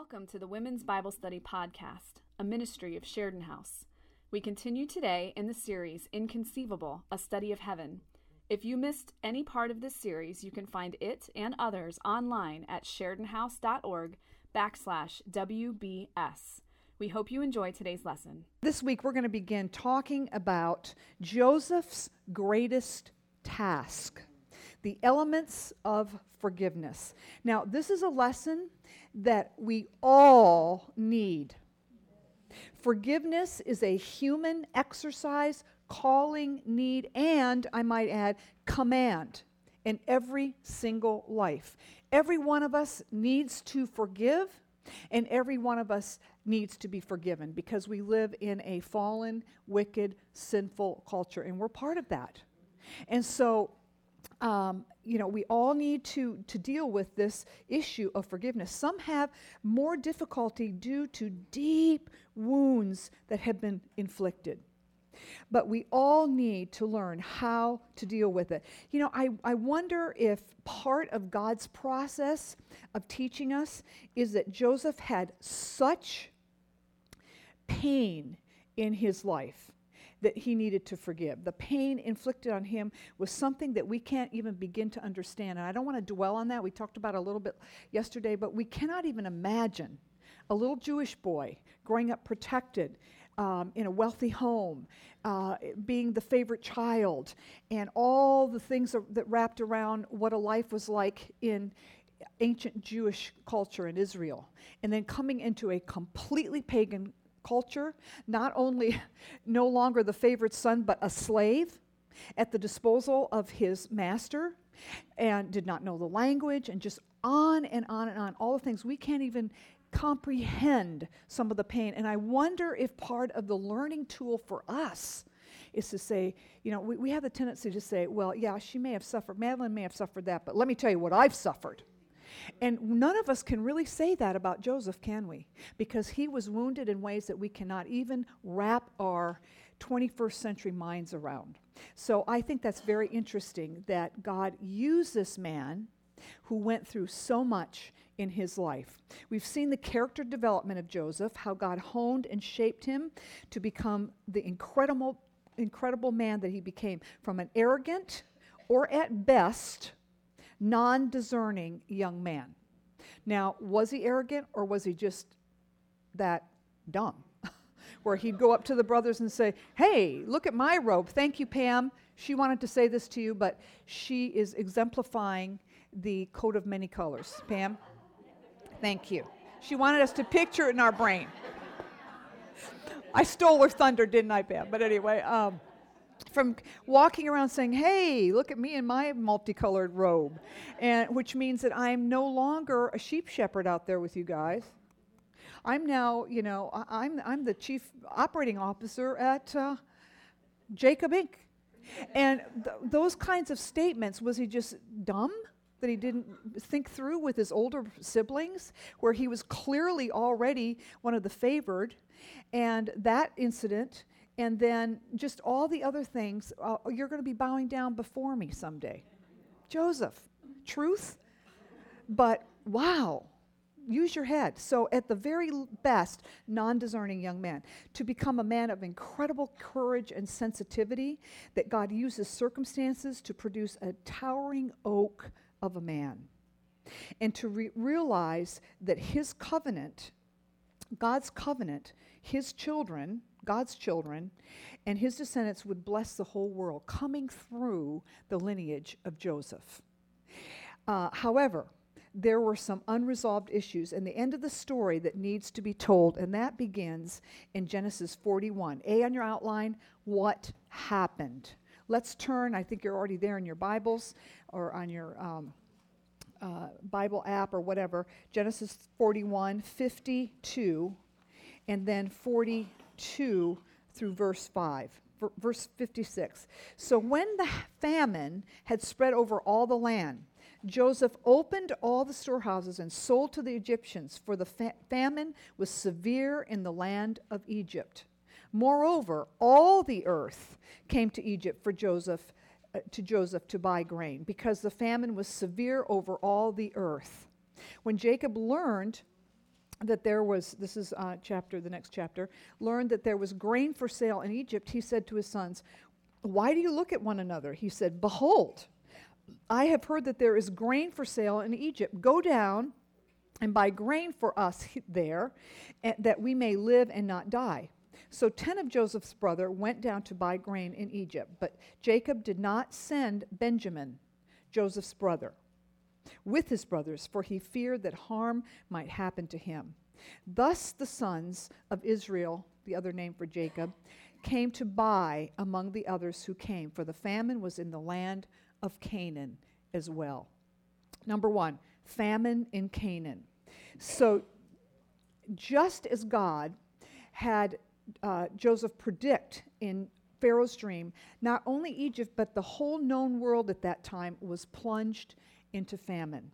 Welcome to the Women's Bible Study Podcast, a ministry of Sheridan House. We continue today in the series Inconceivable, a Study of Heaven. If you missed any part of this series, you can find it and others online at sheridanhouse.org backslash WBS. We hope you enjoy today's lesson. This week we're going to begin talking about Joseph's greatest task the elements of forgiveness. Now, this is a lesson that we all need. Forgiveness is a human exercise, calling, need, and I might add, command in every single life. Every one of us needs to forgive, and every one of us needs to be forgiven because we live in a fallen, wicked, sinful culture, and we're part of that. And so um, you know, we all need to, to deal with this issue of forgiveness. Some have more difficulty due to deep wounds that have been inflicted. But we all need to learn how to deal with it. You know, I, I wonder if part of God's process of teaching us is that Joseph had such pain in his life that he needed to forgive. The pain inflicted on him was something that we can't even begin to understand. And I don't want to dwell on that. We talked about a little bit yesterday, but we cannot even imagine a little Jewish boy growing up protected um, in a wealthy home, uh, being the favorite child, and all the things that wrapped around what a life was like in ancient Jewish culture in Israel, and then coming into a completely pagan culture, not only no longer the favorite son, but a slave at the disposal of his master, and did not know the language, and just on and on and on. All the things we can't even comprehend some of the pain. And I wonder if part of the learning tool for us is to say, you know, we, we have the tendency to say, well, yeah, she may have suffered, Madeline may have suffered that, but let me tell you what I've suffered. And none of us can really say that about Joseph, can we? Because he was wounded in ways that we cannot even wrap our 21st century minds around. So I think that's very interesting that God used this man who went through so much in his life. We've seen the character development of Joseph, how God honed and shaped him to become the incredible incredible man that he became from an arrogant or at best non discerning young man. Now, was he arrogant or was he just that dumb? Where he'd go up to the brothers and say, Hey, look at my robe. Thank you, Pam. She wanted to say this to you, but she is exemplifying the coat of many colors. Pam, thank you. She wanted us to picture it in our brain. I stole her thunder, didn't I, Pam? But anyway, um, from walking around saying, "Hey, look at me in my multicolored robe," and which means that I'm no longer a sheep shepherd out there with you guys. I'm now, you know, I'm I'm the chief operating officer at uh, Jacob Inc. And th- those kinds of statements was he just dumb? that he didn't think through with his older siblings, where he was clearly already one of the favored. And that incident and then just all the other things. Uh, you're going to be bowing down before me someday. Joseph, truth, but wow, use your head. So, at the very best, non discerning young man, to become a man of incredible courage and sensitivity, that God uses circumstances to produce a towering oak of a man. And to re- realize that his covenant, God's covenant, his children, God's children, and his descendants would bless the whole world, coming through the lineage of Joseph. Uh, however, there were some unresolved issues and the end of the story that needs to be told, and that begins in Genesis 41. A on your outline, what happened? Let's turn, I think you're already there in your Bibles or on your um, uh, Bible app or whatever, Genesis 41, 52, and then 40. 2 through verse 5. Verse 56. So when the famine had spread over all the land, Joseph opened all the storehouses and sold to the Egyptians, for the fa- famine was severe in the land of Egypt. Moreover, all the earth came to Egypt for Joseph uh, to Joseph to buy grain, because the famine was severe over all the earth. When Jacob learned that there was, this is uh, chapter, the next chapter, learned that there was grain for sale in Egypt, he said to his sons, Why do you look at one another? He said, Behold, I have heard that there is grain for sale in Egypt. Go down and buy grain for us there, that we may live and not die. So ten of Joseph's brother went down to buy grain in Egypt, but Jacob did not send Benjamin, Joseph's brother with his brothers, for he feared that harm might happen to him. Thus the sons of Israel, the other name for Jacob, came to buy among the others who came, for the famine was in the land of Canaan as well. Number one, famine in Canaan. So, just as God had uh, Joseph predict in Pharaoh's dream, not only Egypt, but the whole known world at that time was plunged into famine.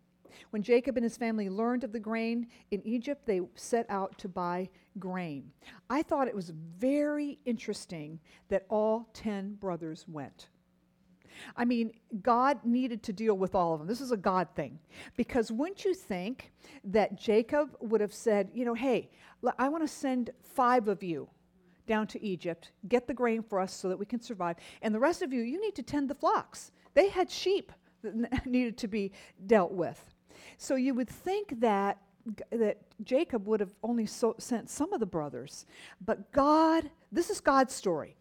When Jacob and his family learned of the grain in Egypt, they set out to buy grain. I thought it was very interesting that all 10 brothers went. I mean, God needed to deal with all of them. This is a God thing. Because wouldn't you think that Jacob would have said, you know, hey, I want to send five of you down to Egypt, get the grain for us so that we can survive, and the rest of you, you need to tend the flocks. They had sheep that needed to be dealt with. So you would think that that Jacob would have only so sent some of the brothers, but God, this is God's story.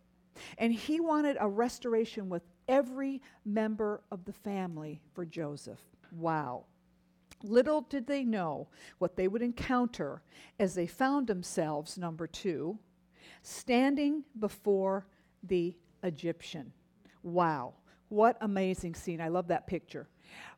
And he wanted a restoration with every member of the family for Joseph. Wow. Little did they know what they would encounter as they found themselves, number two, standing before the Egyptian. Wow. What amazing scene. I love that picture.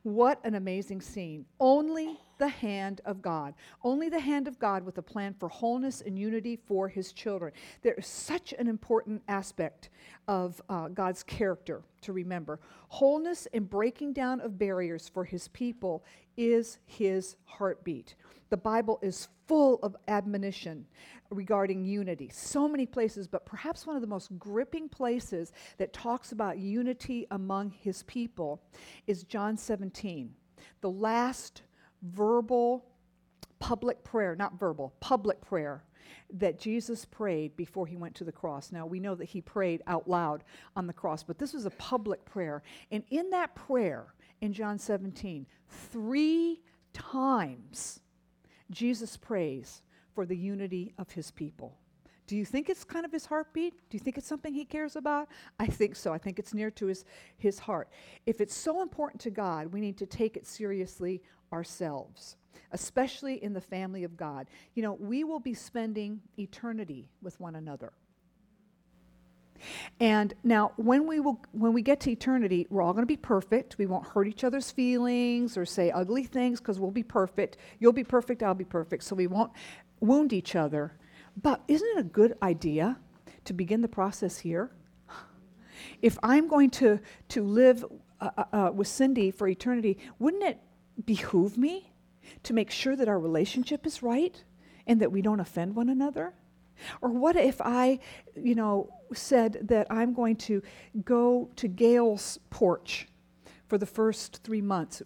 What an amazing scene. Only the hand of God. Only the hand of God with a plan for wholeness and unity for his children. There is such an important aspect of uh, God's character to remember. Wholeness and breaking down of barriers for his people is his heartbeat. The Bible is full of admonition regarding unity. So many places, but perhaps one of the most gripping places that talks about unity among his people is John 17, the last verbal public prayer, not verbal, public prayer that Jesus prayed before he went to the cross. Now, we know that he prayed out loud on the cross, but this was a public prayer. And in that prayer, in John 17, three times Jesus prays for the unity of his people. Do you think it's kind of his heartbeat? Do you think it's something he cares about? I think so. I think it's near to his, his heart. If it's so important to God, we need to take it seriously ourselves, especially in the family of God. You know, we will be spending eternity with one another. And now when we will when we get to eternity, we're all going to be perfect. We won't hurt each other's feelings or say ugly things because we'll be perfect. You'll be perfect, I'll be perfect. So we won't wound each other. But isn't it a good idea to begin the process here? If I'm going to, to live uh, uh, uh, with Cindy for eternity, wouldn't it behoove me to make sure that our relationship is right and that we don't offend one another? Or what if I, you know, said that I'm going to go to Gail's porch for the first three months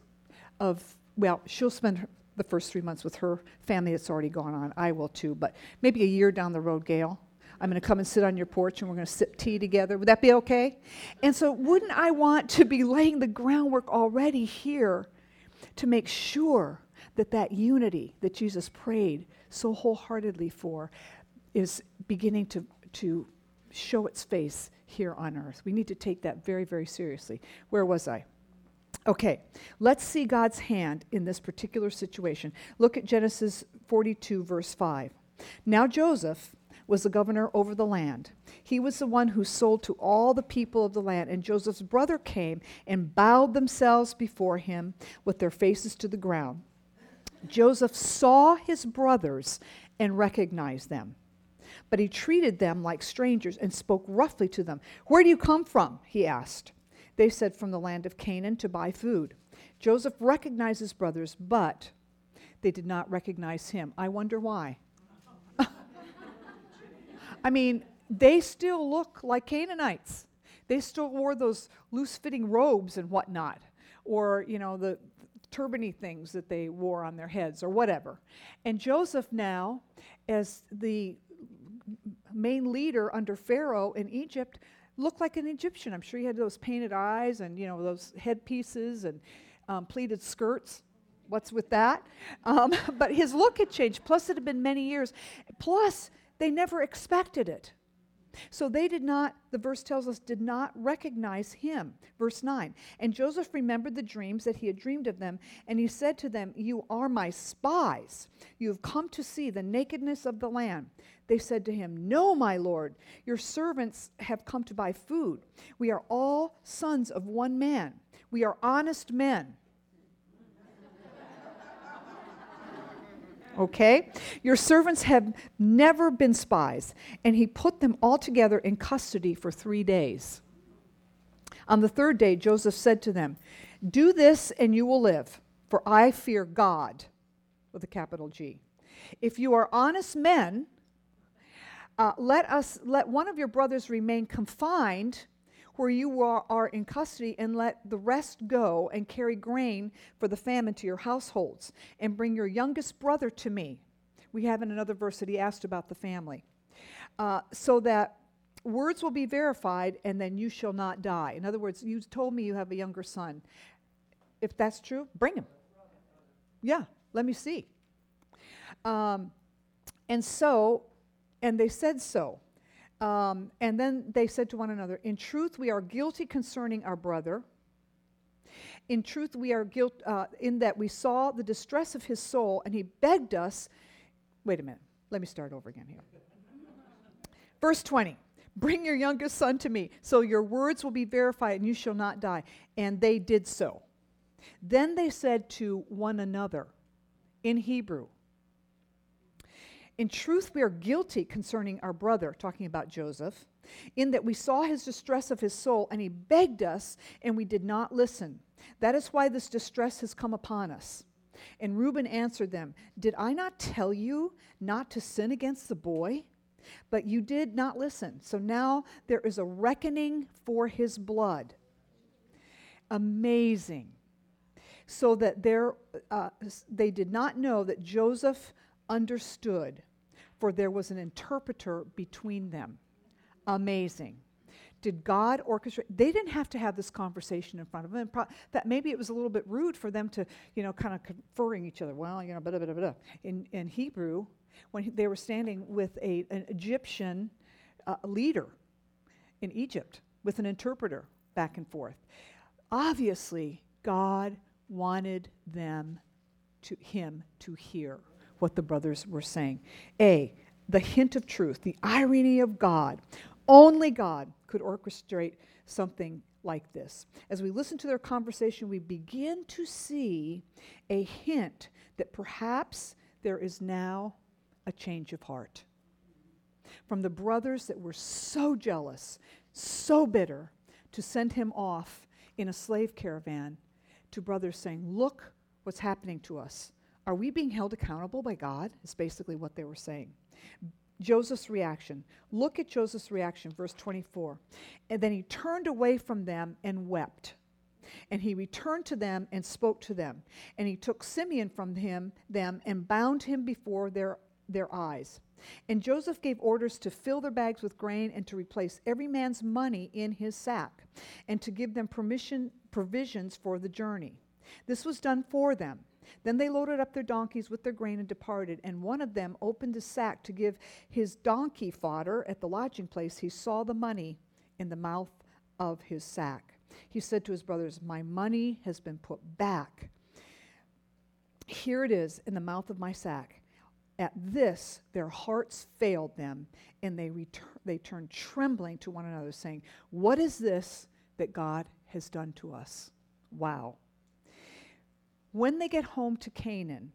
of, well, she'll spend the first three months with her family that's already gone on. I will too, but maybe a year down the road, Gail. I'm going to come and sit on your porch and we're going to sip tea together. Would that be okay? And so, wouldn't I want to be laying the groundwork already here to make sure that that unity that Jesus prayed so wholeheartedly for is beginning to, to show its face here on earth? We need to take that very, very seriously. Where was I? Okay, let's see God's hand in this particular situation. Look at Genesis 42, verse 5. Now Joseph was the governor over the land. He was the one who sold to all the people of the land. And Joseph's brother came and bowed themselves before him with their faces to the ground. Joseph saw his brothers and recognized them. But he treated them like strangers and spoke roughly to them. Where do you come from? he asked. They said, From the land of Canaan to buy food. Joseph recognized his brothers, but they did not recognize him. I wonder why. I mean, they still look like Canaanites. They still wore those loose fitting robes and whatnot, or, you know, the turbany things that they wore on their heads or whatever. And Joseph now, as the main leader under Pharaoh in Egypt, looked like an Egyptian. I'm sure he had those painted eyes and you know those headpieces and um, pleated skirts. What's with that? Um, but his look had changed. Plus, it had been many years. Plus, they never expected it. So they did not, the verse tells us, did not recognize him. Verse 9. And Joseph remembered the dreams that he had dreamed of them, and he said to them, You are my spies. You have come to see the nakedness of the land. They said to him, No, my lord, your servants have come to buy food. We are all sons of one man. We are honest men. Okay? Your servants have never been spies. And he put them all together in custody for three days. On the third day, Joseph said to them, Do this and you will live, for I fear God, with a capital G. If you are honest men, uh, let us let one of your brothers remain confined where you are, in custody, and let the rest go and carry grain for the famine to your households, and bring your youngest brother to me. We have in another verse that he asked about the family. Uh, so that words will be verified, and then you shall not die. In other words, you told me you have a younger son. If that's true, bring him. Yeah, let me see. Um, and so, and they said so. Um, and then they said to one another, In truth, we are guilty concerning our brother. In truth, we are guilty uh, in that we saw the distress of his soul, and he begged us. Wait a minute. Let me start over again here. Verse 20 Bring your youngest son to me, so your words will be verified, and you shall not die. And they did so. Then they said to one another in Hebrew, in truth, we are guilty concerning our brother, talking about Joseph, in that we saw his distress of his soul, and he begged us, and we did not listen. That is why this distress has come upon us. And Reuben answered them, Did I not tell you not to sin against the boy? But you did not listen. So now there is a reckoning for his blood. Amazing. So that there, uh, they did not know that Joseph understood, for there was an interpreter between them. Amazing. Did God orchestrate? They didn't have to have this conversation in front of them. Pro- that maybe it was a little bit rude for them to, you know, kind of conferring each other. Well, you know, blah, blah, blah. In, in Hebrew, when he, they were standing with a, an Egyptian uh, leader in Egypt with an interpreter back and forth. Obviously, God wanted them to him to hear what the brothers were saying. A, the hint of truth, the irony of God. Only God could orchestrate something like this. As we listen to their conversation, we begin to see a hint that perhaps there is now a change of heart. From the brothers that were so jealous, so bitter, to send him off in a slave caravan, to brothers saying, Look what's happening to us. Are we being held accountable by God? Is basically what they were saying. Joseph's reaction. Look at Joseph's reaction, verse 24. And then he turned away from them and wept. And he returned to them and spoke to them. And he took Simeon from him, them and bound him before their, their eyes. And Joseph gave orders to fill their bags with grain and to replace every man's money in his sack, and to give them permission, provisions for the journey. This was done for them then they loaded up their donkeys with their grain and departed. And one of them opened a sack to give his donkey fodder at the lodging place. He saw the money in the mouth of his sack. He said to his brothers, My money has been put back. Here it is in the mouth of my sack. At this, their hearts failed them, and they, retur- they turned trembling to one another, saying, What is this that God has done to us? Wow. When they get home to Canaan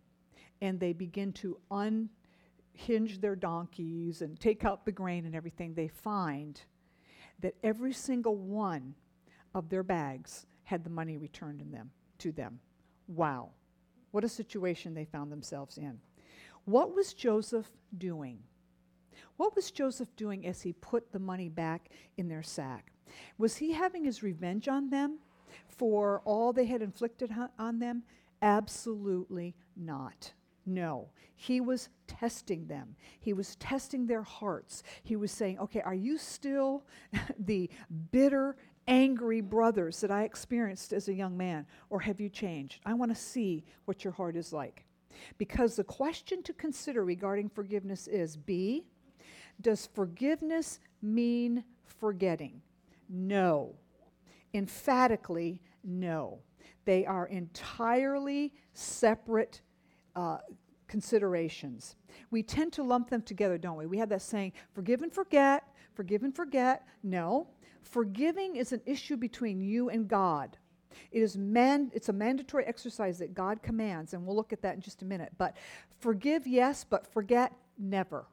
and they begin to unhinge their donkeys and take out the grain and everything, they find that every single one of their bags had the money returned in them to them. Wow. What a situation they found themselves in. What was Joseph doing? What was Joseph doing as he put the money back in their sack? Was he having his revenge on them for all they had inflicted on them? Absolutely not. No, he was testing them. He was testing their hearts. He was saying, okay, are you still the bitter, angry brothers that I experienced as a young man, or have you changed? I want to see what your heart is like. Because the question to consider regarding forgiveness is B, does forgiveness mean forgetting? No. Emphatically, no. They are entirely separate uh, considerations. We tend to lump them together, don't we? We have that saying, forgive and forget, forgive and forget. No. Forgiving is an issue between you and God. It is man, it's a mandatory exercise that God commands, and we'll look at that in just a minute. But forgive, yes, but forget, never.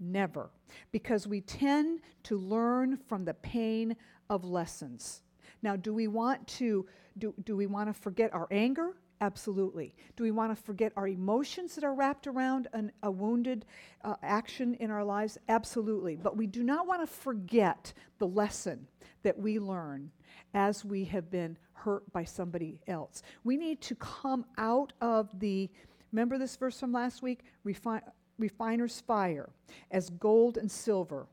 Never. Because we tend to learn from the pain of lessons. Now, do we want to do, do we want to forget our anger? Absolutely. Do we want to forget our emotions that are wrapped around an, a wounded uh, action in our lives? Absolutely. But we do not want to forget the lesson that we learn as we have been hurt by somebody else. We need to come out of the, remember this verse from last week? Refi- refiner's fire as gold and silver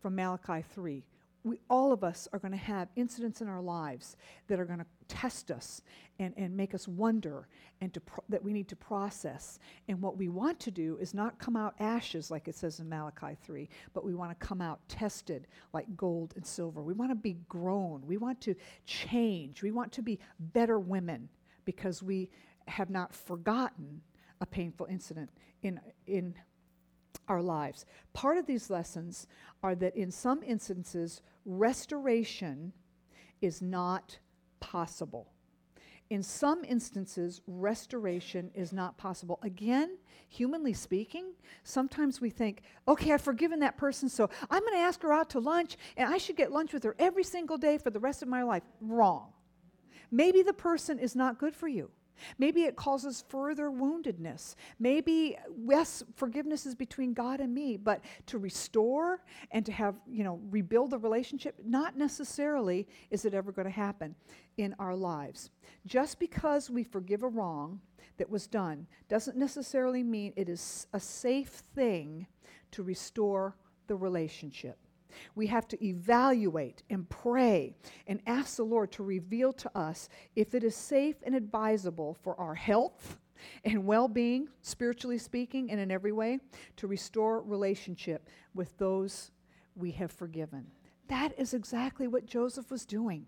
from Malachi 3 we, all of us are going to have incidents in our lives that are going to test us and, and make us wonder and pro- that we need to process. And what we want to do is not come out ashes, like it says in Malachi 3, but we want to come out tested like gold and silver. We want to be grown. We want to change. We want to be better women because we have not forgotten a painful incident in, in our lives. Part of these lessons are that in some instances, restoration is not possible. In some instances, restoration is not possible. Again, humanly speaking, sometimes we think, okay, I've forgiven that person, so I'm going to ask her out to lunch, and I should get lunch with her every single day for the rest of my life. Wrong. Maybe the person is not good for you. Maybe it causes further woundedness. Maybe, yes, forgiveness is between God and me, but to restore and to have, you know, rebuild the relationship, not necessarily is it ever going to happen in our lives. Just because we forgive a wrong that was done doesn't necessarily mean it is a safe thing to restore the relationship. We have to evaluate and pray and ask the Lord to reveal to us if it is safe and advisable for our health and well being, spiritually speaking, and in every way, to restore relationship with those we have forgiven. That is exactly what Joseph was doing.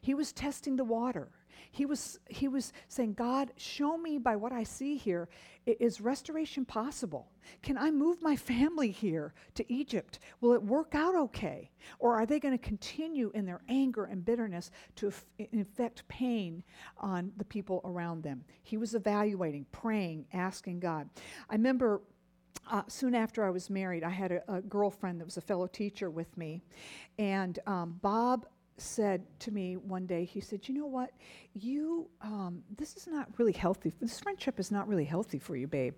He was testing the water. He was, he was saying, God, show me by what I see here, is restoration possible? Can I move my family here to Egypt? Will it work out okay? Or are they going to continue in their anger and bitterness to infect pain on the people around them? He was evaluating, praying, asking God. I remember uh, soon after I was married, I had a, a, girlfriend that was a fellow teacher with me. And um, Bob said to me one day, he said, You know what? You, um, this is not really healthy. This friendship is not really healthy for you, babe.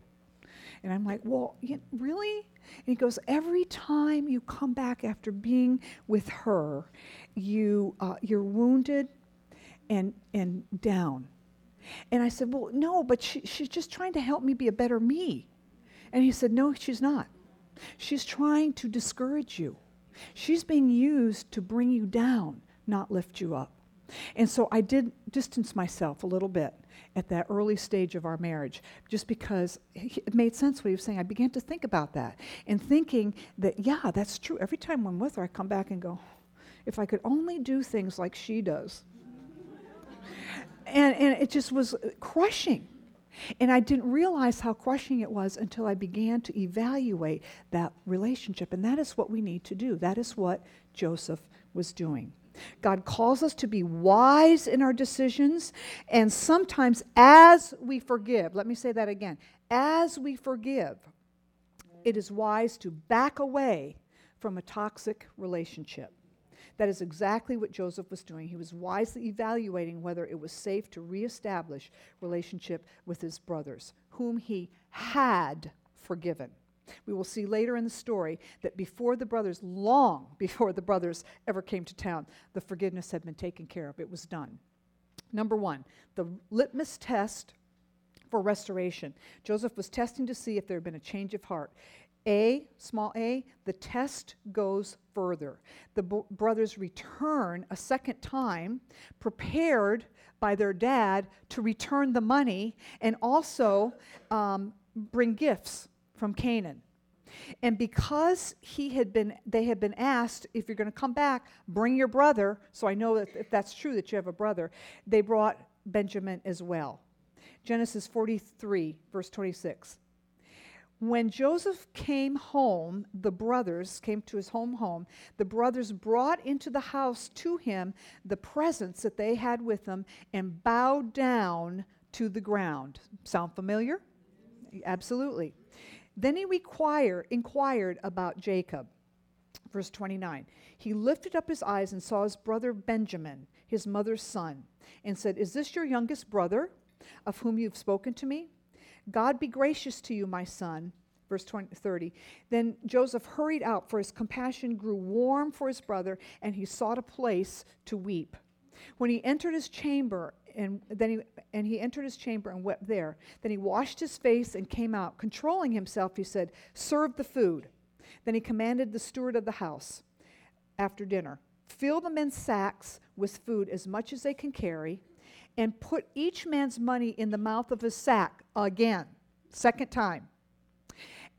And I'm like, Well, you, really? And he goes, Every time you come back after being with her, you, uh, you're wounded and, and down. And I said, Well, no, but she, she's just trying to help me be a better me. And he said, No, she's not. She's trying to discourage you. She's being used to bring you down not lift you up. And so I did distance myself a little bit at that early stage of our marriage, just because it made sense what he was saying. I began to think about that and thinking that, yeah, that's true. Every time I'm with her, I come back and go, if I could only do things like she does. and, and it just was crushing. And I didn't realize how crushing it was until I began to evaluate that relationship. And that is what we need to do. That is what Joseph was doing. God calls us to be wise in our decisions, and sometimes as we forgive, let me say that again, as we forgive, it is wise to back away from a toxic relationship. That is exactly what Joseph was doing. He was wisely evaluating whether it was safe to reestablish relationship with his brothers, whom he had forgiven. We will see later in the story that before the brothers, long before the brothers ever came to town, the forgiveness had been taken care of. It was done. Number one, the litmus test for restoration. Joseph was testing to see if there had been a change of heart. A, small a, the test goes further. The bo- brothers return a second time, prepared by their dad to return the money and also um, bring gifts from Canaan. And because he had been, they had been asked, if you're going to come back, bring your brother. So I know that if that's true that you have a brother, they brought Benjamin as well. Genesis 43, verse 26. When Joseph came home, the brothers came to his home home. The brothers brought into the house to him the presents that they had with them and bowed down to the ground. Sound familiar? Absolutely. Then he require, inquired about Jacob. Verse 29. He lifted up his eyes and saw his brother Benjamin, his mother's son, and said, Is this your youngest brother, of whom you've spoken to me? God be gracious to you, my son. Verse 20, 30. Then Joseph hurried out, for his compassion grew warm for his brother, and he sought a place to weep. When he entered his chamber, and then he and he entered his chamber and wept there. Then he washed his face and came out, controlling himself. He said, "Serve the food." Then he commanded the steward of the house after dinner, "Fill the men's sacks with food as much as they can carry." And put each man's money in the mouth of his sack again, second time.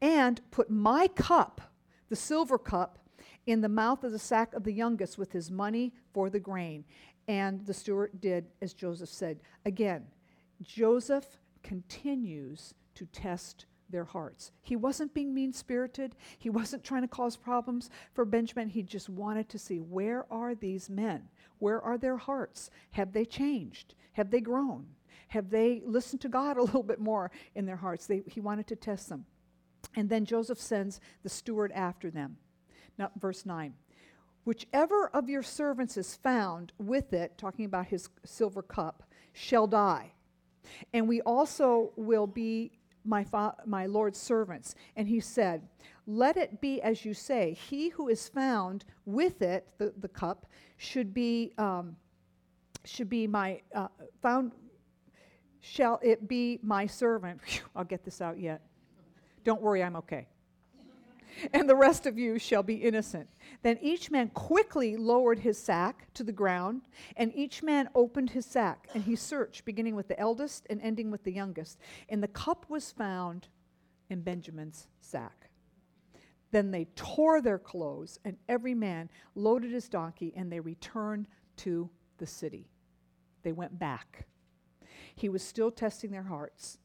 And put my cup, the silver cup, in the mouth of the sack of the youngest with his money for the grain. And the steward did as Joseph said. Again, Joseph continues to test their hearts. He wasn't being mean spirited, he wasn't trying to cause problems for Benjamin. He just wanted to see where are these men? Where are their hearts? Have they changed? Have they grown? Have they listened to God a little bit more in their hearts? They, he wanted to test them. And then Joseph sends the steward after them. Now, verse 9. Whichever of your servants is found with it, talking about his silver cup, shall die. And we also will be my, fa- my Lord's servants. And he said, Let it be as you say. He who is found with it, the, the cup, should be, um, should be my, uh, found, shall it be my servant. I'll get this out yet. Don't worry, I'm okay and the rest of you shall be innocent. Then each man quickly lowered his sack to the ground, and each man opened his sack, and he searched, beginning with the eldest and ending with the youngest. And the cup was found in Benjamin's sack. Then they tore their clothes, and every man loaded his donkey, and they returned to the city. They went back. He was still testing their hearts.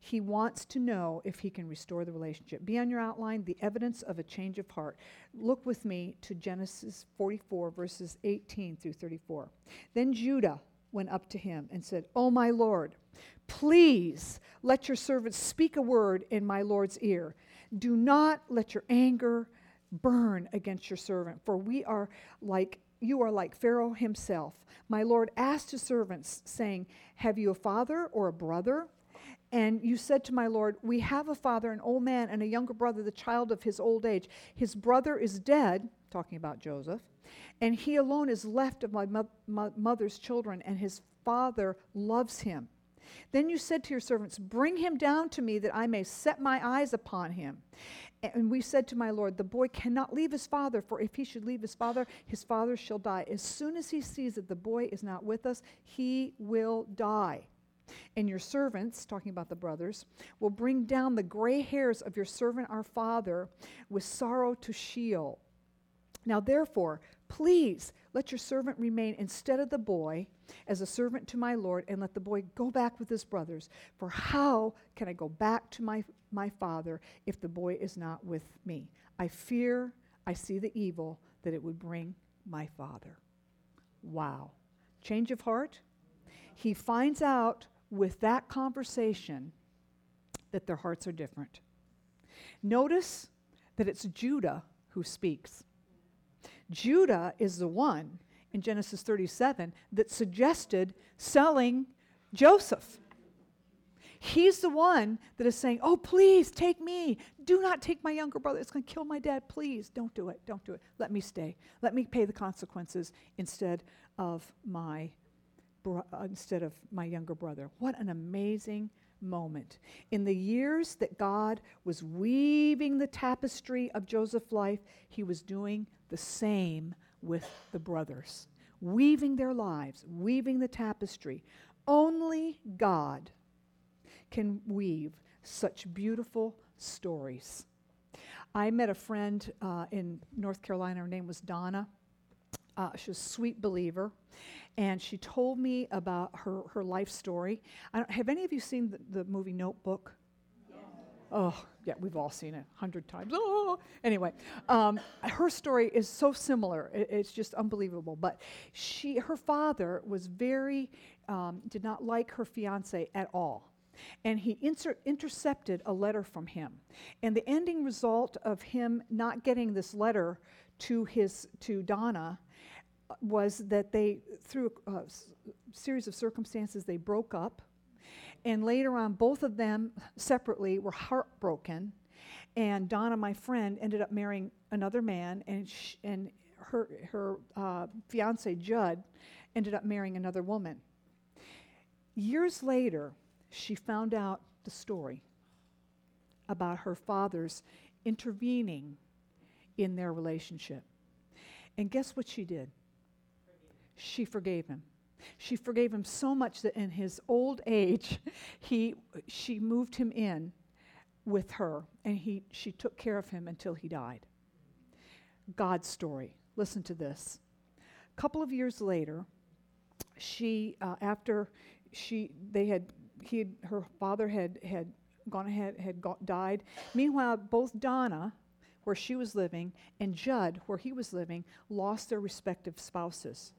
He wants to know if he can restore the relationship. Be on your outline, the evidence of a change of heart. Look with me to Genesis 44, verses 18 through 34. Then Judah went up to him and said, Oh, my Lord, please let your servant speak a word in my Lord's ear. Do not let your anger burn against your servant, for we are like you are like Pharaoh himself. My Lord asked his servants, saying, Have you a father or a brother? And you said to my Lord, We have a father, an old man, and a younger brother, the child of his old age. His brother is dead, talking about Joseph, and he alone is left of my mo- mo- mother's children, and his father loves him. Then you said to your servants, Bring him down to me that I may set my eyes upon him. And we said to my Lord, The boy cannot leave his father, for if he should leave his father, his father shall die. As soon as he sees that the boy is not with us, he will die. And your servants, talking about the brothers, will bring down the gray hairs of your servant our father with sorrow to Sheol. Now, therefore, please let your servant remain instead of the boy as a servant to my Lord, and let the boy go back with his brothers. For how can I go back to my, my father if the boy is not with me? I fear I see the evil that it would bring my father. Wow. Change of heart. He finds out with that conversation that their hearts are different. Notice that it's Judah who speaks. Judah is the one in Genesis 37 that suggested selling Joseph. He's the one that is saying, Oh, please take me. Do not take my younger brother. It's going to kill my dad. Please don't do it. Don't do it. Let me stay. Let me pay the consequences instead of my bro- instead of my younger brother. What an amazing moment. In the years that God was weaving the tapestry of Joseph's life, he was doing the same with the brothers, weaving their lives, weaving the tapestry. Only God can weave such beautiful stories. I met a friend uh, in North Carolina. Her name was Donna. Uh, she was a sweet believer. And she told me about her, her life story. have any of you seen the, the movie Notebook? Oh, yeah, we've all seen it a hundred times. Oh, anyway, um, her story is so similar. It, it's just unbelievable. But she, her father was very, um, did not like her fiance at all and he inter- intercepted a letter from him. And the ending result of him not getting this letter to his to Donna was that they, through a s- series of circumstances, they broke up. And later on, both of them separately were heartbroken. And Donna, my friend, ended up marrying another man, and sh- and her her uh, fiance Judd ended up marrying another woman. Years later, she found out the story about her father's intervening in their relationship. And guess what she did? She forgave him. She forgave him so much that in his old age, he, she moved him in with her and he, she took care of him until he died. God's story. Listen to this. A couple of years later, she, uh, after she, they had he had, her father had, had gone ahead, had died. Meanwhile, both Donna, where she was living, and Judd, where he was living, lost their respective spouses.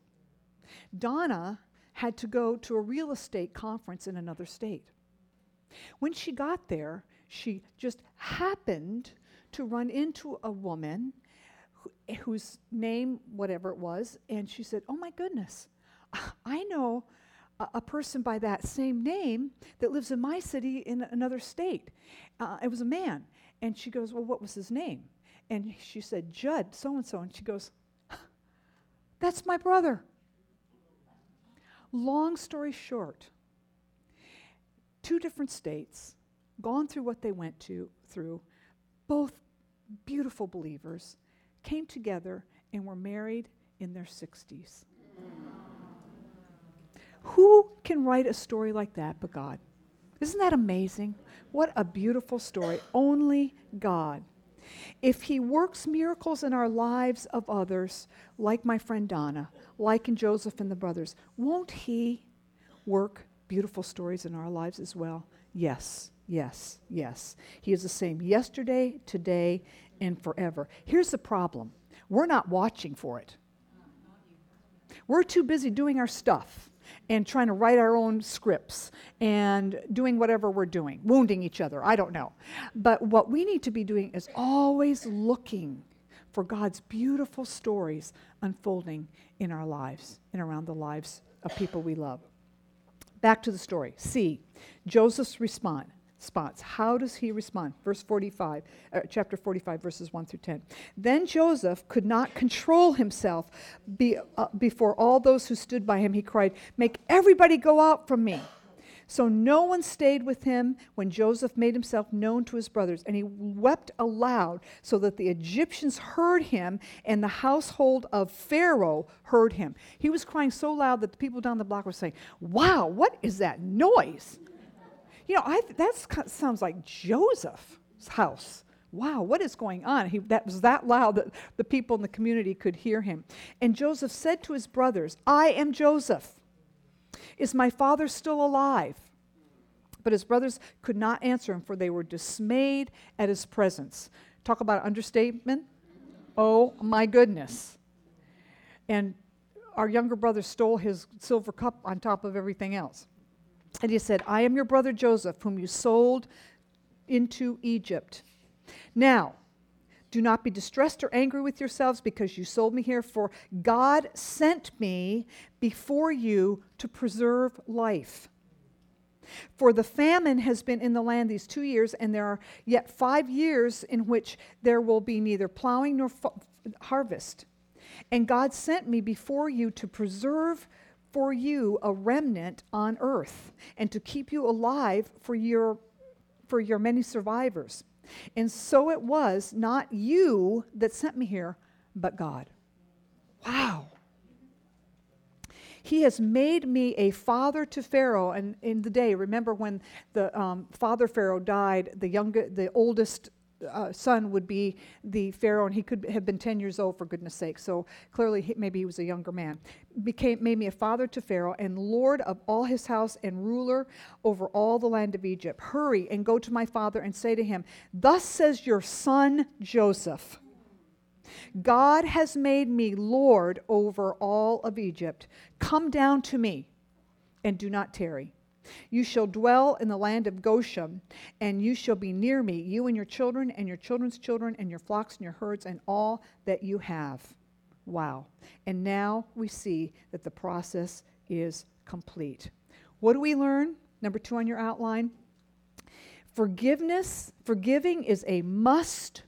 Donna had to go to a real estate conference in another state. When she got there, she just happened to run into a woman wh- whose name, whatever it was, and she said, Oh my goodness, I know a, a, person by that same name that lives in my city in another state. Uh, it was a man. And she goes, Well, what was his name? And she said, Judd, so and so. And she goes, That's my brother. Long story short, two different states, gone through what they went to, through, both beautiful believers, came together and were married in their 60s. Who can write a story like that but God? Isn't that amazing? What a beautiful story. Only God. If He works miracles in our lives of others, like my friend Donna, like in Joseph and the brothers, won't He work beautiful stories in our lives as well? Yes, yes, yes. He is the same yesterday, today, and forever. Here's the problem we're not watching for it, we're too busy doing our stuff and trying to write our own scripts and doing whatever we're doing, wounding each other. I don't know. But what we need to be doing is always looking for God's beautiful stories unfolding in our lives and around the lives of people we love. Back to the story. C. Joseph's response response. How does he respond? Verse 45, uh, chapter 45, verses 1 through 10. Then Joseph could not control himself be, uh, before all those who stood by him. He cried, Make everybody go out from me. So no one stayed with him when Joseph made himself known to his brothers, and he wept aloud so that the Egyptians heard him and the household of Pharaoh heard him. He was crying so loud that the people down the block were saying, Wow, what is that noise? You know, I, that sounds like Joseph's house. Wow, what is going on? He, that was that loud that the people in the community could hear him. And Joseph said to his brothers, I am Joseph. Is my father still alive? But his brothers could not answer him, for they were dismayed at his presence. Talk about understatement. Oh my goodness. And our younger brother stole his silver cup on top of everything else. And he said, I am your brother Joseph, whom you sold into Egypt. Now, do not be distressed or angry with yourselves because you sold me here, for God sent me before you to preserve life. For the famine has been in the land these two years, and there are yet five years in which there will be neither plowing nor harvest. And God sent me before you to preserve for you a remnant on earth and to keep you alive for your for your many survivors. And so it was not you that sent me here, but God. Wow. He has made me a father to Pharaoh. And in the day, remember when the um, father Pharaoh died, the younger, the oldest uh, son would be the Pharaoh, and he could have been 10 years old, for goodness sake. So clearly, he, maybe he was a younger man. Became, made me a father to Pharaoh, and Lord of all his house, and ruler over all the land of Egypt. Hurry and go to my father and say to him, Thus says your son Joseph. God has made me Lord over all of Egypt. Come down to me and do not tarry. You shall dwell in the land of Goshen, and you shall be near me, you and your children, and your children's children, and your flocks and your herds, and all that you have. Wow. And now we see that the process is complete. What do we learn? Number two on your outline. Forgiveness, forgiving is a must,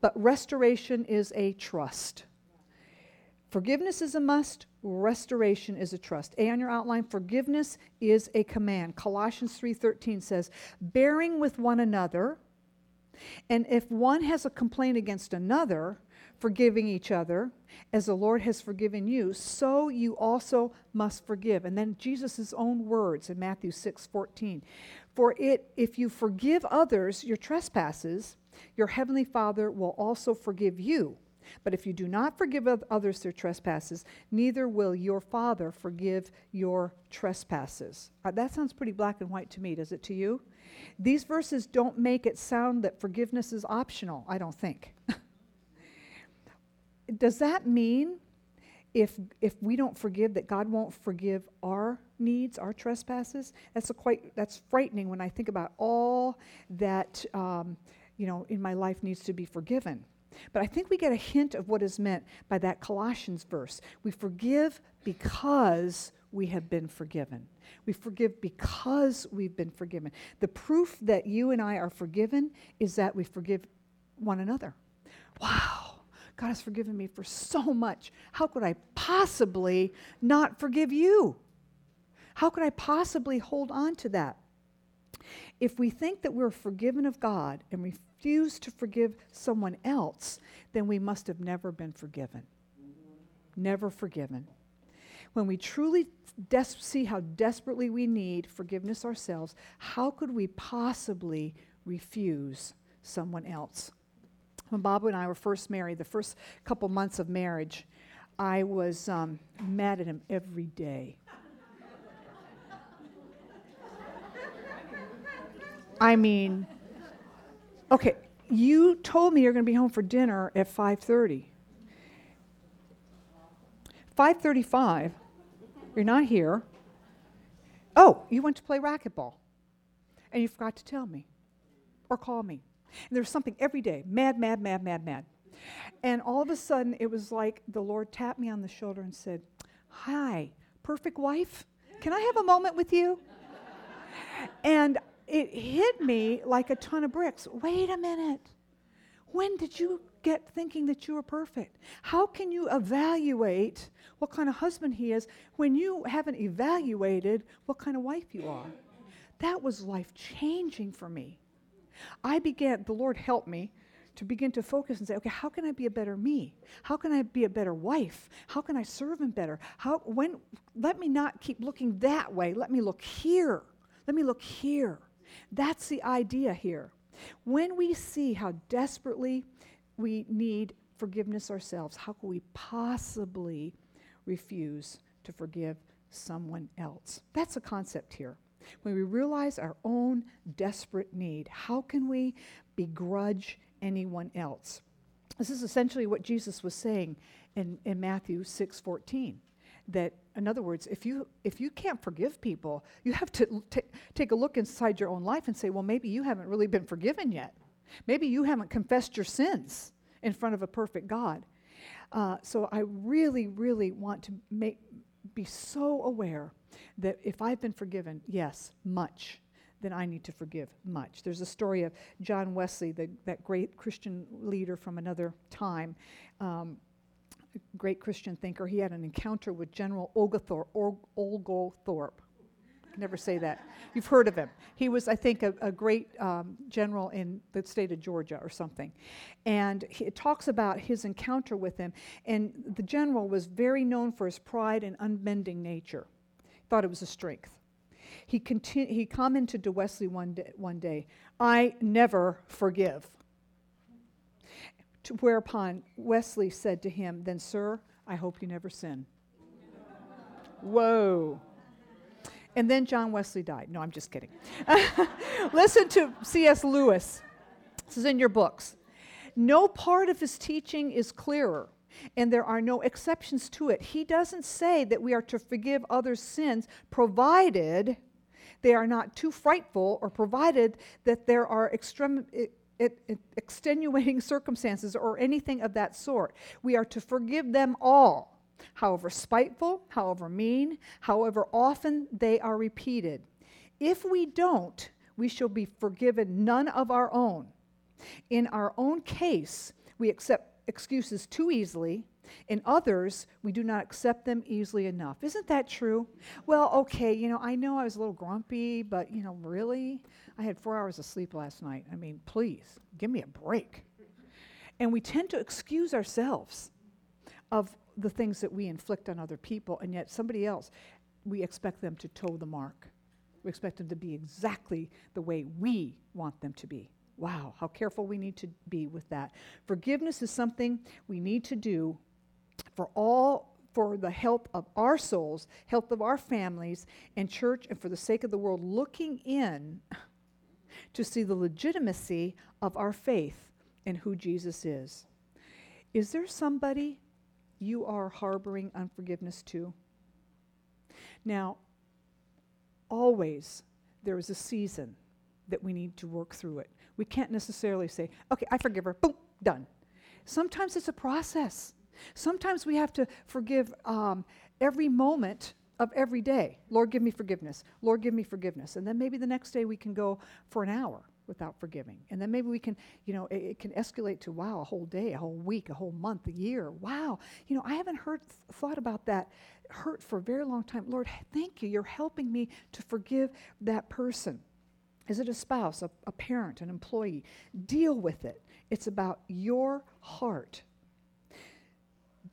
but restoration is a trust. Forgiveness is a must, restoration is a trust. A on your outline, forgiveness is a command. Colossians 3:13 says, "Bearing with one another, and if one has a complaint against another, forgiving each other, as the Lord has forgiven you, so you also must forgive." And then Jesus' own words in Matthew 6:14, "For it if you forgive others your trespasses, your heavenly Father will also forgive you." But if you do not forgive others their trespasses, neither will your Father forgive your trespasses. Uh, that sounds pretty black and white to me, does it to you? These verses don't make it sound that forgiveness is optional, I don't think. does that mean if, if we don't forgive that God won't forgive our needs, our trespasses? That's, a quite, that's frightening when I think about all that um, you know, in my life needs to be forgiven. But I think we get a hint of what is meant by that Colossians verse. We forgive because we have been forgiven. We forgive because we've been forgiven. The proof that you and I are forgiven is that we forgive one another. Wow, God has forgiven me for so much. How could I possibly not forgive you? How could I possibly hold on to that? If we think that we're forgiven of God and we refuse to forgive someone else, then we must have never been forgiven. Never forgiven. When we truly des- see how desperately we need forgiveness ourselves, how could we possibly refuse someone else? When Bob and I were first married, the first couple months of marriage, I was um, mad at him every day. I mean, Okay, you told me you're going to be home for dinner at 5:30. 5:35. You're not here. Oh, you went to play racquetball. And you forgot to tell me or call me. And there's something every day, mad, mad, mad, mad, mad. And all of a sudden, it was like the Lord tapped me on the shoulder and said, Hi, perfect wife. Can I have a moment with you? and it hit me like a ton of bricks. Wait a minute. When did you get thinking that you were perfect? How can you evaluate what kind of husband he is when you haven't evaluated what kind of wife you are? That was life changing for me. I began, the Lord helped me to begin to focus and say, okay, how can I be a better me? How can I be a better wife? How can I serve him better? How when let me not keep looking that way. Let me look here. Let me look here. That's the idea here. When we see how desperately we need forgiveness ourselves, how can we possibly refuse to forgive someone else? That's a concept here. When we realize our own desperate need, how can we begrudge anyone else? This is essentially what Jesus was saying in, in Matthew 6 14 that in other words if you if you can't forgive people you have to t- take a look inside your own life and say well maybe you haven't really been forgiven yet maybe you haven't confessed your sins in front of a perfect god uh, so i really really want to make be so aware that if i've been forgiven yes much then I need to forgive much. There's a story of John Wesley, the, that great Christian leader from another time. Um, great Christian thinker, he had an encounter with General Oglethorpe. Or, Oglethorpe. Never say that. You've heard of him. He was, I think, a, a great um, general in the state of Georgia or something. And he, it talks about his encounter with him. And the general was very known for his pride and unbending nature. Thought it was a strength. He, continu- he commented to Wesley one day, one day, I never forgive. To whereupon Wesley said to him, Then, sir, I hope you never sin. Whoa. And then John Wesley died. No, I'm just kidding. Listen to C.S. Lewis. This is in your books. No part of his teaching is clearer, and there are no exceptions to it. He doesn't say that we are to forgive others' sins, provided they are not too frightful or provided that there are extreme it, it, extenuating circumstances or anything of that sort. We are to forgive them all, however spiteful, however mean, however often they are repeated. If we don't, we shall be forgiven none of our own. In our own case, we accept excuses too easily. In others, we do not accept them easily enough. Isn't that true? Well, okay, you know, I know I was a little grumpy, but, you know, really? I had four hours of sleep last night. I mean, please, give me a break. And we tend to excuse ourselves of the things that we inflict on other people, and yet somebody else, we expect them to toe the mark. We expect them to be exactly the way we want them to be. Wow, how careful we need to be with that. Forgiveness is something we need to do for all for the health of our souls, health of our families and church and for the sake of the world looking in to see the legitimacy of our faith in who Jesus is. Is there somebody you are harboring unforgiveness to? Now, always there is a season that we need to work through it. We can't necessarily say, okay, I forgive her, boom, done. Sometimes it's a process. Sometimes we have to forgive um, every moment of every day. Lord, give me forgiveness. Lord, give me forgiveness. And then maybe the next day we can go for an hour without forgiving. And then maybe we can, you know, it, it, can escalate to, wow, a whole day, a whole week, a whole month, a year. Wow. You know, I haven't heard, th- thought about that hurt for a very long time. Lord, thank you. You're helping me to forgive that person. Is it a spouse, a, a parent, an employee? Deal with it. It's about your heart.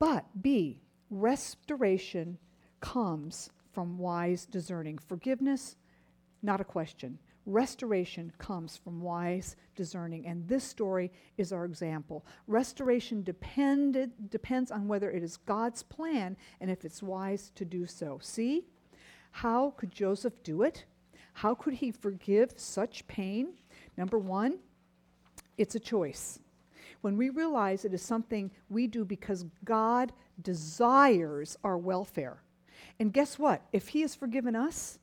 But B, restoration comes from wise discerning. Forgiveness, not a question. Restoration comes from wise discerning. And this story is our example. Restoration depended, depends on whether it is God's plan and if it's wise to do so. See? How could Joseph do it? How could he forgive such pain? Number one, it's a choice. When we realize it is something we do because God desires our welfare. And guess what? If He has forgiven us,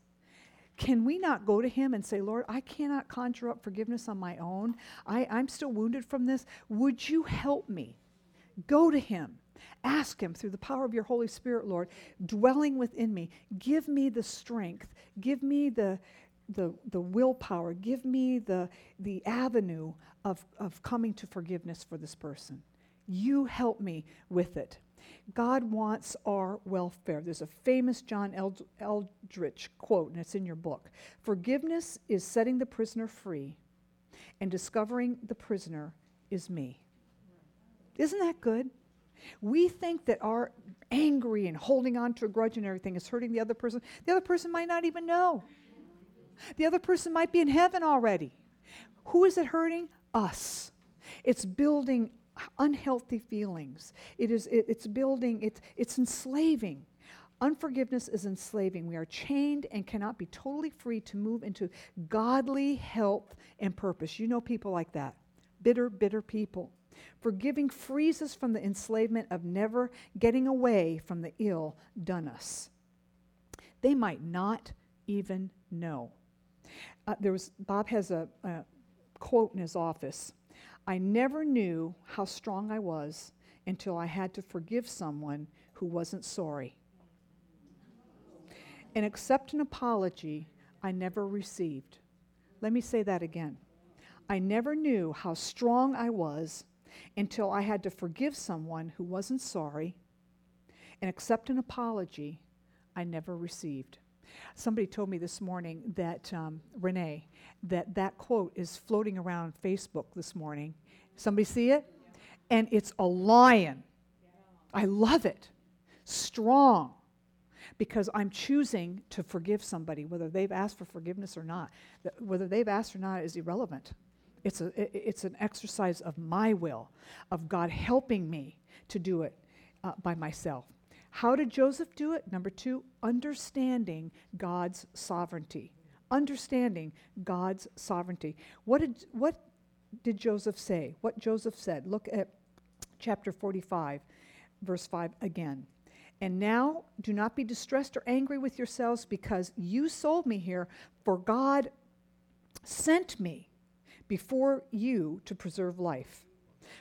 can we not go to him and say, Lord, I cannot conjure up forgiveness on my own? I, I'm still wounded from this. Would you help me? Go to him. Ask him through the power of your Holy Spirit, Lord, dwelling within me. Give me the strength. Give me the, the, the willpower. Give me the, the avenue of, of coming to forgiveness for this person. You help me with it. God wants our welfare. There's a famous John Eldredge quote, and it's in your book. Forgiveness is setting the prisoner free, and discovering the prisoner is me. Isn't that good? We think that our angry and holding on to a grudge and everything is hurting the other person. The other person might not even know. The other person might be in heaven already. Who is it hurting? Us. It's building unhealthy feelings. It is, it, it's building, it's, it's enslaving. Unforgiveness is enslaving. We are chained and cannot be totally free to move into godly health and purpose. You know people like that. Bitter, bitter people. Forgiving frees us from the enslavement of never getting away from the ill done us. They might not even know. Uh, there was Bob has a, a quote in his office I never knew how strong I was until I had to forgive someone who wasn't sorry. And accept an apology I never received. Let me say that again. I never knew how strong I was until I had to forgive someone who wasn't sorry and accept an apology I never received. Somebody told me this morning that, um, Renee, that that quote is floating around Facebook this morning. Somebody see it? And it's a lion. I love it. Strong. Because I'm choosing to forgive somebody, whether they've asked for forgiveness or not. Whether they've asked or not is irrelevant. It's, a, it's an exercise of my will, of God helping me to do it uh, by myself. How did Joseph do it? Number two, understanding God's sovereignty. Understanding God's sovereignty. What did, what did Joseph say? What Joseph said. Look at chapter 45, verse 5 again. And now do not be distressed or angry with yourselves because you sold me here, for God sent me before you to preserve life.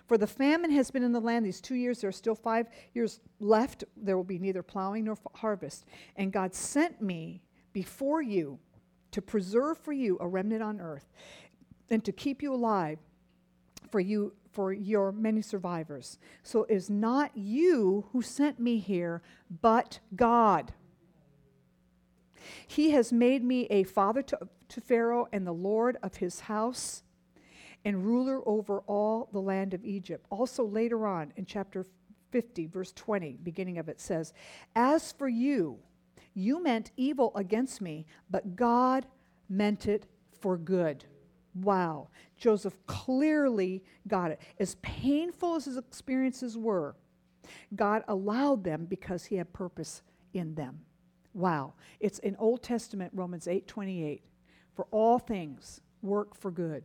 For the famine has been in the land these two years. There are still five years left. There will be neither plowing nor harvest. And God sent me before you to preserve for you a remnant on earth and to keep you alive for you for your many survivors. So it is not you who sent me here, but God. He has made me a father to, to Pharaoh and the Lord of his house and ruler over all the land of Egypt. Also, later on in chapter 50, verse 20, beginning of it says, As for you, you meant evil against me, but God meant it for good. Wow. Joseph clearly got it. As painful as his experiences were, God allowed them because he had purpose in them. Wow. It's in Old Testament Romans 8:28. For all things work for good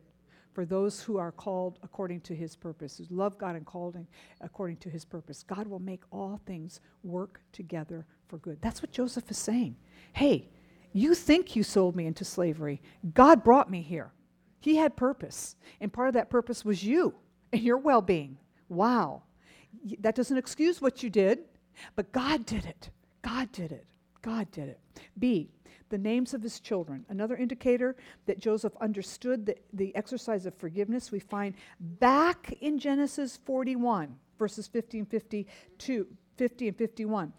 for those who are called according to his purpose, who love God and called according to his purpose. God will make all things work together for good. That's what Joseph is saying. Hey, you think you sold me into slavery. God brought me here. He had purpose, and part of that purpose was you and your well being. Wow. That doesn't excuse what you did, but God did it. God did it. God did it. B, the names of his children. Another indicator that Joseph understood the, the exercise of forgiveness we find back in Genesis 41, verses 50 and 52, 50 and 51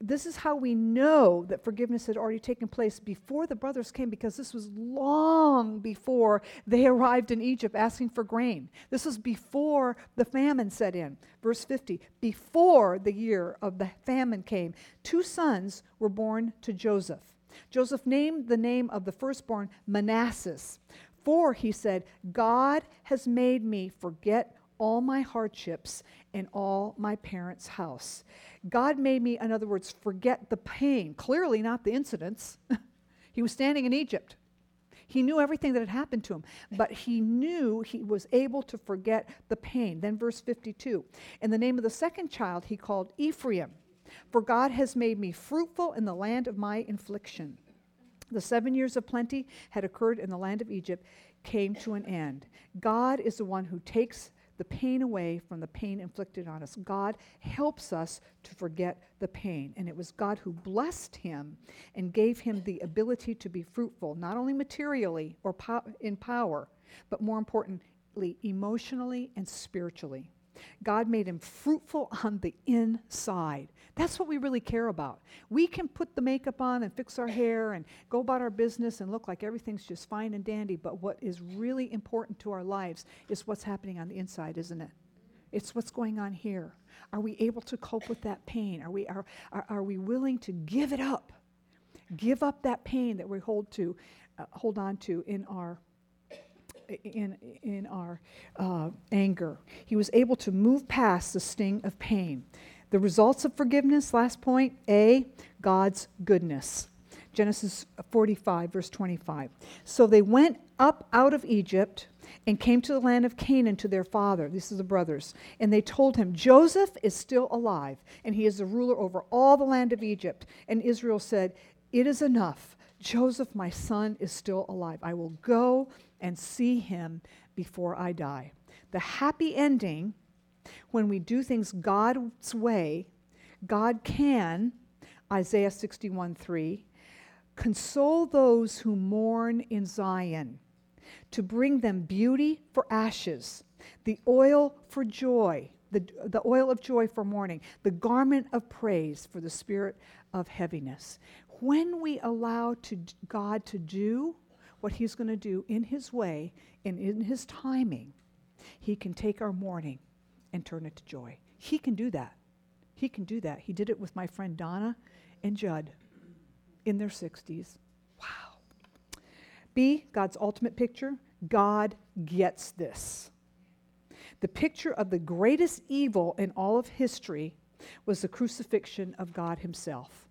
this is how we know that forgiveness had already taken place before the brothers came because this was long before they arrived in Egypt asking for grain. This was before the famine set in. Verse 50 Before the year of the famine came, two sons were born to Joseph. Joseph named the name of the firstborn Manasseh. For, he said, God has made me forget all my hardships in all my parents' house. God made me, in other words, forget the pain, clearly not the incidents. he was standing in Egypt. He knew everything that had happened to him, but he knew he was able to forget the pain. Then, verse 52 In the name of the second child, he called Ephraim. For God has made me fruitful in the land of my infliction. The seven years of plenty had occurred in the land of Egypt came to an end. God is the one who takes the pain away from the pain inflicted on us. God helps us to forget the pain. And it was God who blessed him and gave him the ability to be fruitful, not only materially or po- in power, but more importantly, emotionally and spiritually. God made him fruitful on the inside. That's what we really care about. We can put the makeup on and fix our hair and go about our business and look like everything's just fine and dandy, but what is really important to our lives is what's happening on the inside, isn't it? It's what's going on here. Are we able to cope with that pain? Are we, are, are, are we willing to give it up? Give up that pain that we hold to, uh, hold on to in our in, in our uh, anger. He was able to move past the sting of pain. The results of forgiveness, last point A, God's goodness. Genesis 45, verse 25. So they went up out of Egypt and came to the land of Canaan to their father. This is the brothers. And they told him, Joseph is still alive, and he is the ruler over all the land of Egypt. And Israel said, It is enough. Joseph, my son, is still alive. I will go and see him before I die. The happy ending, when we do things God's way, God can, Isaiah 61 3, console those who mourn in Zion, to bring them beauty for ashes, the oil for joy, the, the oil of joy for mourning, the garment of praise for the spirit of heaviness. When we allow to God to do what He's going to do in His way and in His timing, He can take our mourning and turn it to joy. He can do that. He can do that. He did it with my friend Donna and Judd in their 60s. Wow. B, God's ultimate picture God gets this. The picture of the greatest evil in all of history was the crucifixion of God Himself.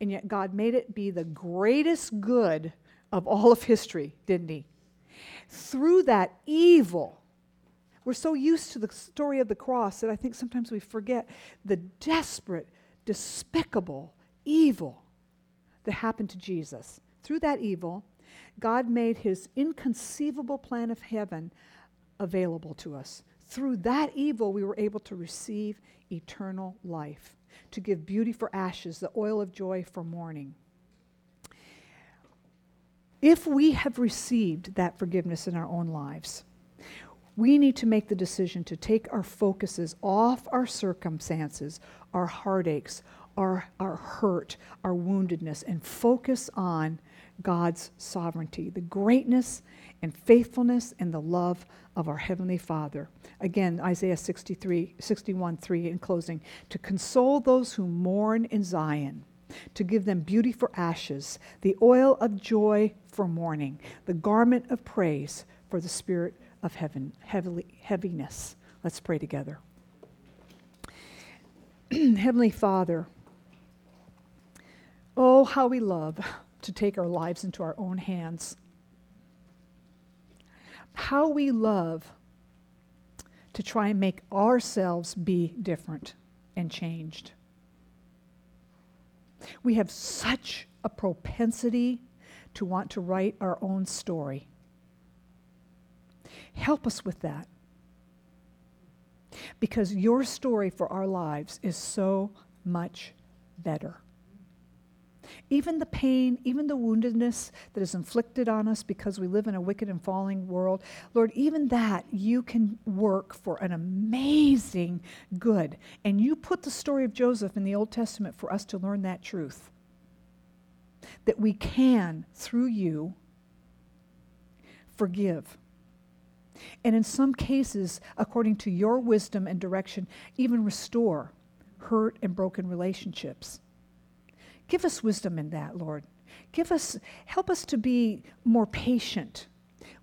And yet, God made it be the greatest good of all of history, didn't He? Through that evil, we're so used to the story of the cross that I think sometimes we forget the desperate, despicable evil that happened to Jesus. Through that evil, God made his inconceivable plan of heaven available to us. Through that evil, we were able to receive eternal life, to give beauty for ashes, the oil of joy for mourning. If we have received that forgiveness in our own lives, we need to make the decision to take our focuses off our circumstances, our heartaches, our, our hurt, our woundedness, and focus on God's sovereignty, the greatness and faithfulness and the love of our Heavenly Father. Again, Isaiah 63, 61 3 in closing. To console those who mourn in Zion, to give them beauty for ashes, the oil of joy for mourning, the garment of praise for the spirit of heaven, heavily, heaviness. Let's pray together. Heavenly Father, oh, how we love to take our lives into our own hands. How we love to try and make ourselves be different and changed. We have such a propensity to want to write our own story. Help us with that. Because your story for our lives is so much better. Even the pain, even the woundedness that is inflicted on us because we live in a wicked and falling world, Lord, even that you can work for an amazing good. And you put the story of Joseph in the Old Testament for us to learn that truth. That we can, through you, forgive. And in some cases, according to your wisdom and direction, even restore hurt and broken relationships. Give us wisdom in that, Lord. Give us, help us to be more patient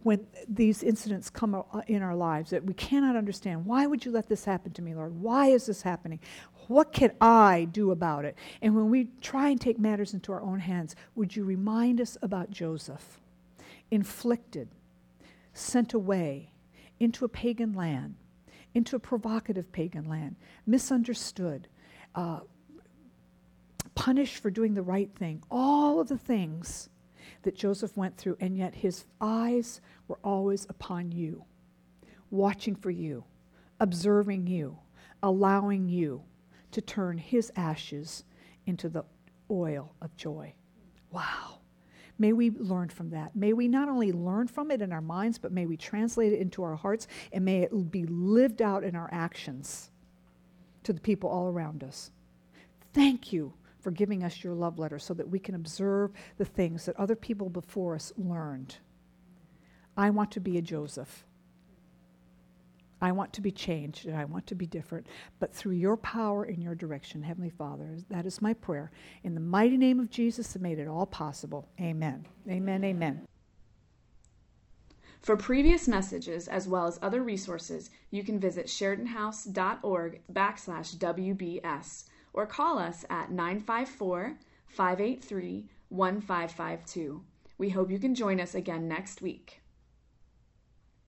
when these incidents come in our lives that we cannot understand. Why would you let this happen to me, Lord? Why is this happening? What can I do about it? And when we try and take matters into our own hands, would you remind us about Joseph? Inflicted, sent away into a pagan land, into a provocative pagan land, misunderstood, uh, punished for doing the right thing. All of the things that Joseph went through, and yet his eyes were always upon you, watching for you, observing you, allowing you to turn his ashes into the oil of joy. Wow. May we learn from that. May we not only learn from it in our minds, but may we translate it into our hearts and may it be lived out in our actions to the people all around us. Thank you for giving us your love letter so that we can observe the things that other people before us learned. I want to be a Joseph. I want to be changed and I want to be different. But through your power and your direction, Heavenly Father, that is my prayer. In the mighty name of Jesus that made it all possible. Amen. Amen. Amen. For previous messages as well as other resources, you can visit sheridanhouse.org backslash WBS or call us at 954 583 1552. We hope you can join us again next week.